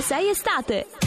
ovunque sei estate.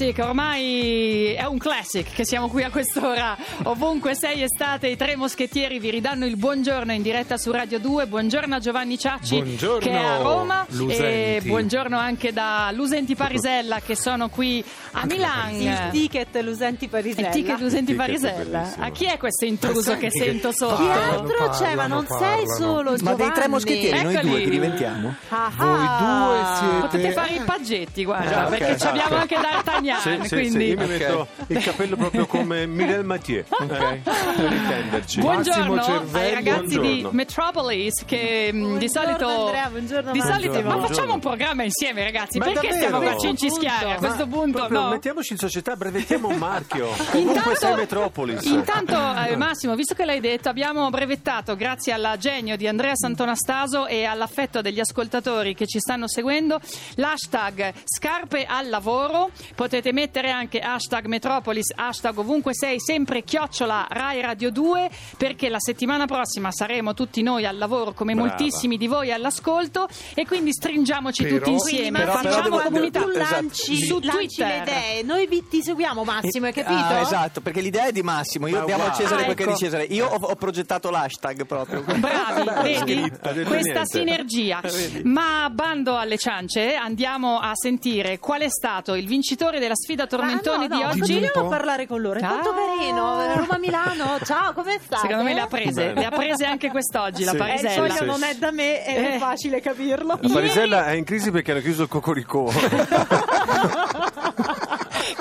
Classic. Classic, ormai è un classic che siamo qui a quest'ora. Ovunque sei estate, i tre moschettieri vi ridanno il buongiorno in diretta su Radio 2. Buongiorno a Giovanni Ciacci Buongiorno, che è a Roma e Lusenti. buongiorno anche da Lusenti Parisella che sono qui a Milano. Il ticket Lusenti Parisella. Il ticket Lusenti Parisella. A chi è questo intruso che che sento sotto? Chi altro c'è? Ma non parlano. sei solo Ma Giovanni. dei tre moschettieri, noi Eccoli. due che diventiamo? Ah, Voi due ah. siete- Potete fare i paggetti, guarda, Ah, ok, perché esatto. abbiamo anche D'Artagnan, Sì, sì, sì, quindi... io mi metto il capello proprio come Michel Mathieu, ok? Per intenderci. Buongiorno Massimo Cervelli, ai ragazzi di buongiorno. Metropolis che di Buongiorno, solito Andrea, buongiorno, di solito ma Buongiorno. facciamo un programma insieme ragazzi Ma perché davvero? stiamo qua a cincischiare a Ma questo punto proprio no Mettiamoci in società, brevettiamo un marchio. Ovunque sei Metropolis. Intanto, eh, Massimo, visto che l'hai detto, abbiamo brevettato, grazie al genio di Andrea Santonastaso e all'affetto degli ascoltatori che ci stanno seguendo, l'hashtag scarpe al lavoro. Potete mettere anche hashtag Metropolis, hashtag ovunque sei, sempre chiocciola Rai Radio 2, perché la settimana prossima saremo tutti noi al lavoro, come Brava. moltissimi di voi all'ascolto, e quindi stringiamoci Però- tutti insieme, Però- facciamo però devo- comunità. tu Esatto. lanci, Su lanci Twitter. le idee, noi vi, ti seguiamo Massimo, hai capito? Ah, esatto, perché l'idea è di Massimo. Io abbiamo uguale. Cesare Ah, quel che ecco. di Cesare. Io ho, ho progettato l'hashtag proprio. Bravi, vedi questa sinergia. Ma bando alle ciance, andiamo a sentire qual è stato il vincitore della sfida tormentoni no, no, di oggi? continuiamo a parlare con loro. È tanto Ah. carino. Roma Milano. Ciao, come stai? Secondo me le ha prese, le ha prese anche quest'oggi la Sì. Eh, il Parisella. foglio non è da me, è Eh. facile capirlo. La Parisella è in crisi perché hanno chiuso il cocoricò.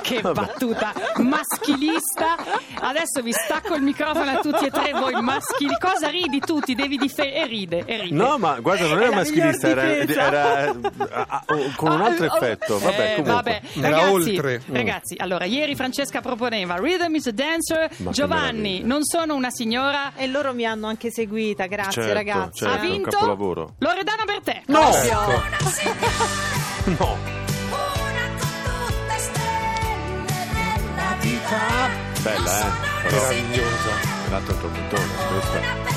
Che battuta maschilista. Adesso vi stacco il microfono a tutti e tre voi maschili. Cosa ridi tu? Ti devi difendere. E ride, e ride. No, ma guarda, non era maschilista, era, era, oh, con un altro Ah, oh, effetto. Vabbè, eh, comunque. vabbè. Era Ragazzi, oltre. ragazzi, allora, ieri Francesca proponeva Rhythm is a Dancer. Ma Giovanni, non sono una signora. E loro mi hanno anche seguita, grazie Certo, ragazzi. certo. ha vinto. Loredana per te. No! No. Bella, eh? Meravigliosa. l'altro tormentone, questa.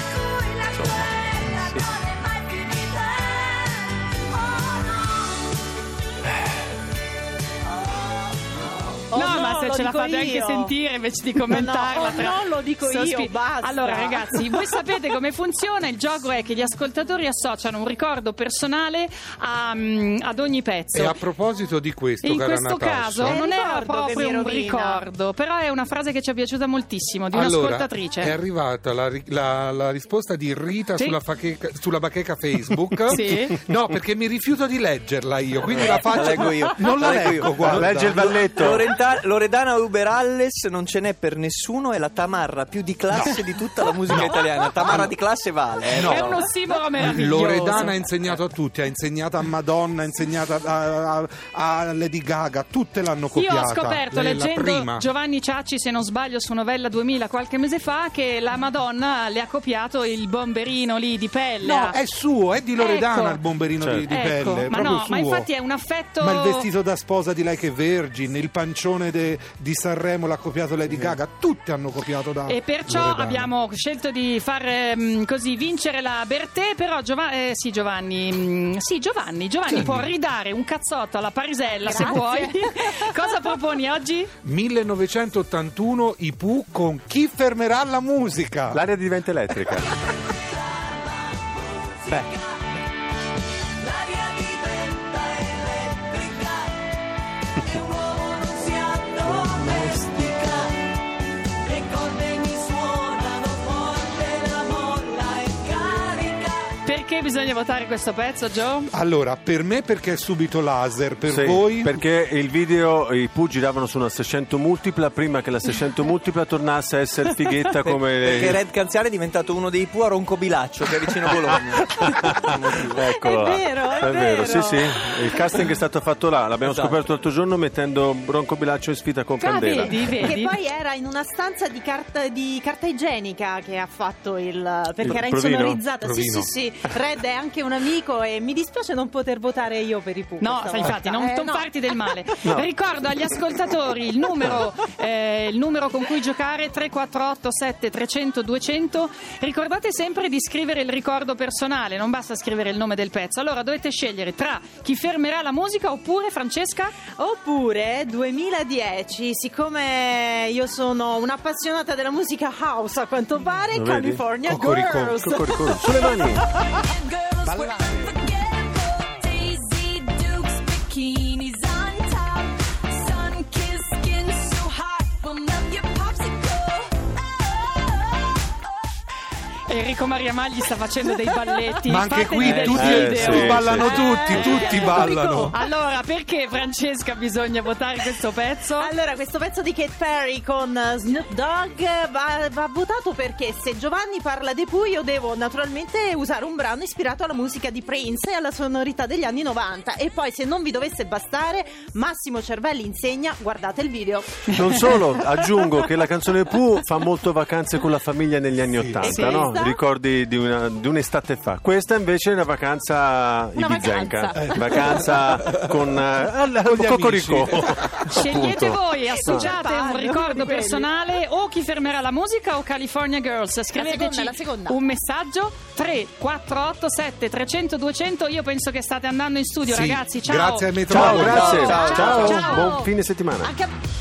Ce la fate anche io. sentire invece di commentarla. No, tra no, lo dico io, sospi- basta. Allora, ragazzi, voi sapete come funziona? Il gioco è che gli ascoltatori associano un ricordo personale a, mm, ad ogni pezzo. E a proposito di questo, in cara questo Natascia, caso non era proprio un ricordo, però è una frase che ci è piaciuta moltissimo di allora, un'ascoltatrice. è arrivata la, la- la risposta di Rita Sì. sulla, facheca- sulla bacheca Facebook. Sì. No, perché mi rifiuto di leggerla io, quindi la faccio. La leggo io. Non la, La leggo leggo, io. guarda. Legge il balletto. Lorenta- Loredana Uberalles non ce n'è per nessuno, è la Tamarra più di classe di tutta la musica italiana. Tamarra di classe vale. eh, No. È un ossimoro meraviglioso. Loredana ha insegnato a tutti, ha insegnato a Madonna, ha insegnato a, a- a Lady Gaga, tutte l'hanno Io copiata. ho scoperto Le- la leggendo prima. Giovanni Ciacci, se non sbaglio, su Novella 2000 qualche mese fa, che la Madonna le ha copiato il bomberino lì di pelle. No, è suo, è di Loredana Ecco. il bomberino di, di Ecco, pelle. è ma proprio no, ma suo. infatti è un affetto. Ma il vestito da sposa di Like a Virgin, il pancione de- di Sanremo l'ha copiato Lady Gaga, tutti hanno copiato da E perciò Loredana. abbiamo scelto di far ehm, così vincere la Bertè, però Giova- eh, sì, Giovanni, mm, sì, Giovanni, Giovanni può ridare un cazzotto alla Parisella se Grazie. vuoi. Cosa proponi oggi? 1981 i Pooh con Chi fermerà la musica? L'aria diventa elettrica. Beh, Perché bisogna votare questo pezzo, Joe? Allora, per me perché è subito laser, per Sì, voi Perché il video, i Pooh giravano su una 600 multipla prima che la 600 multipla tornasse a essere fighetta come... perché Red Canziale è diventato uno dei Pooh a Roncobilaccio, che è vicino a Bologna. Eccolo. È vero, è vero, vero. sì sì, il casting è stato fatto là, l'abbiamo Esatto. scoperto l'altro giorno mettendo Bronco Bilaccio in sfida con Ah, Candela. vedi, vedi. Che poi era in una stanza di carta, di carta igienica che ha fatto il. perché Il era provino? insonorizzata. Sì, Provino. sì, sì. Red è anche un amico e mi dispiace non poter votare io per i Pooh. No, infatti, non, Eh, non no. farti del male. Ricordo agli ascoltatori il numero, eh, il numero con cui giocare 348 7 300 200. Ricordate sempre di scrivere il ricordo personale, non basta scrivere il nome del pezzo. Allora dovete scegliere tra chi fermerà la musica oppure Francesca. Oppure 2010, siccome io sono un'appassionata della musica house a quanto pare? California Cocorico. Girls. Cocoricò. Sulle mani! And Enrico Maria Magli sta facendo dei balletti. Ma anche qui tutti Eh, sì, ballano sì. tutti, tutti ballano. Allora, perché Francesca bisogna votare questo pezzo? Allora, questo pezzo di Kate Perry con eh, Snoop Dogg va, va votato perché se Giovanni parla di Pooh io devo naturalmente usare un brano ispirato alla musica di Prince e alla sonorità degli anni 90 e poi se non vi dovesse bastare Massimo Cervelli insegna, guardate il video. Non solo, aggiungo che la canzone Pooh fa molto vacanze con la famiglia negli anni Sì. Ottanta, E no? questa? Ricordi di, una- di un'estate fa. Questa invece è una vacanza Una ibizenca. vacanza. Vacanza con, eh, al- Con gli Cocoricò. Scegliete voi, associate un Parlo, ricordo personale o chi fermerà la musica o California Girls. Scriveteci seconda, la seconda. un messaggio 3 4 7 300 200. Io penso che state andando in studio, Sì, ragazzi. Ciao. Grazie ai Ciao, metronomi. grazie. Ciao, Ciao, ciao. buon fine settimana. Anche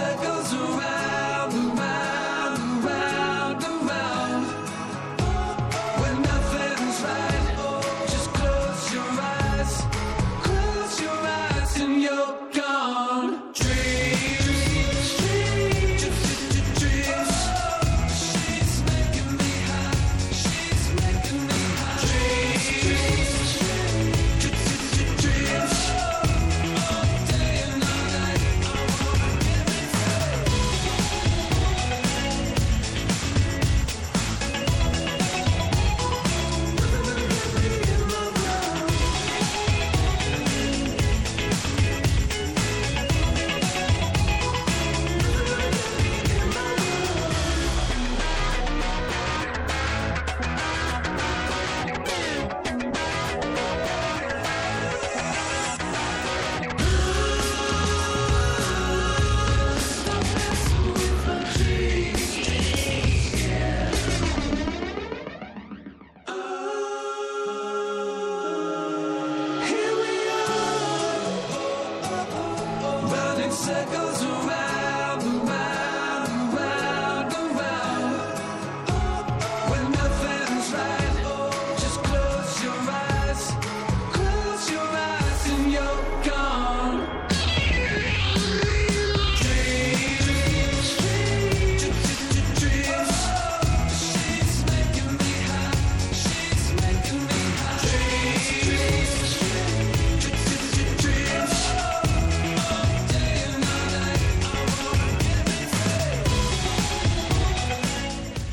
circles around,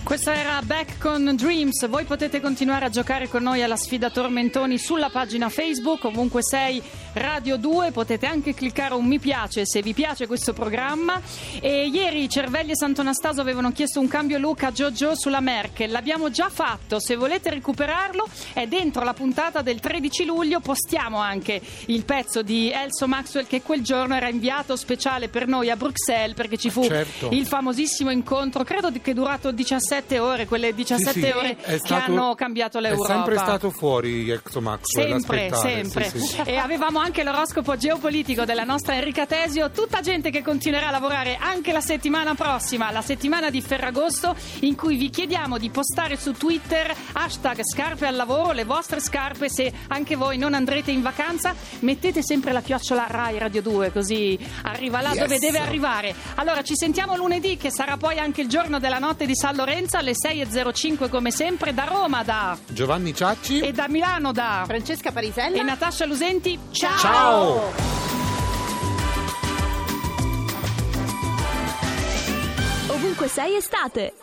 Questa era Back con Dreams. Voi potete continuare a giocare con noi alla sfida Tormentoni sulla pagina Facebook, ovunque sei Radio 2. Potete anche cliccare un mi piace se vi piace questo programma. E ieri Cervelli e Sant'Anastaso avevano chiesto un cambio look a Jojo sulla Merkel. L'abbiamo già fatto. Se volete recuperarlo, è dentro la puntata del 13 luglio. Postiamo anche il pezzo di Elso Maxwell che quel giorno era inviato speciale per noi a Bruxelles perché ci fu Certo. il famosissimo incontro, credo che durato 17 ore, quelle 17 Sì, sì, ore che stato- hanno cambiato l'Europa. È sempre stato fuori Exo Maxwell. Sempre, sempre. sì. E avevamo anche l'oroscopo geopolitico della nostra Enrica Tesio, tutta gente che continuerà a lavorare anche la settimana prossima, la settimana di Ferragosto, in cui vi chiediamo di postare su Twitter hashtag scarpe al lavoro, le vostre scarpe, se anche voi non andrete in vacanza, mettete sempre la chiocciola Rai Radio 2, così arriva là Yes. dove deve arrivare. Allora ci sentiamo lunedì, che sarà poi anche il giorno della notte di San Lorenzo alle 6.05 come sempre, da Roma da Giovanni Ciacci. e da Milano da Francesca Parisella. e Natascia Lusenti. Ciao! Ciao! Ovunque sei estate.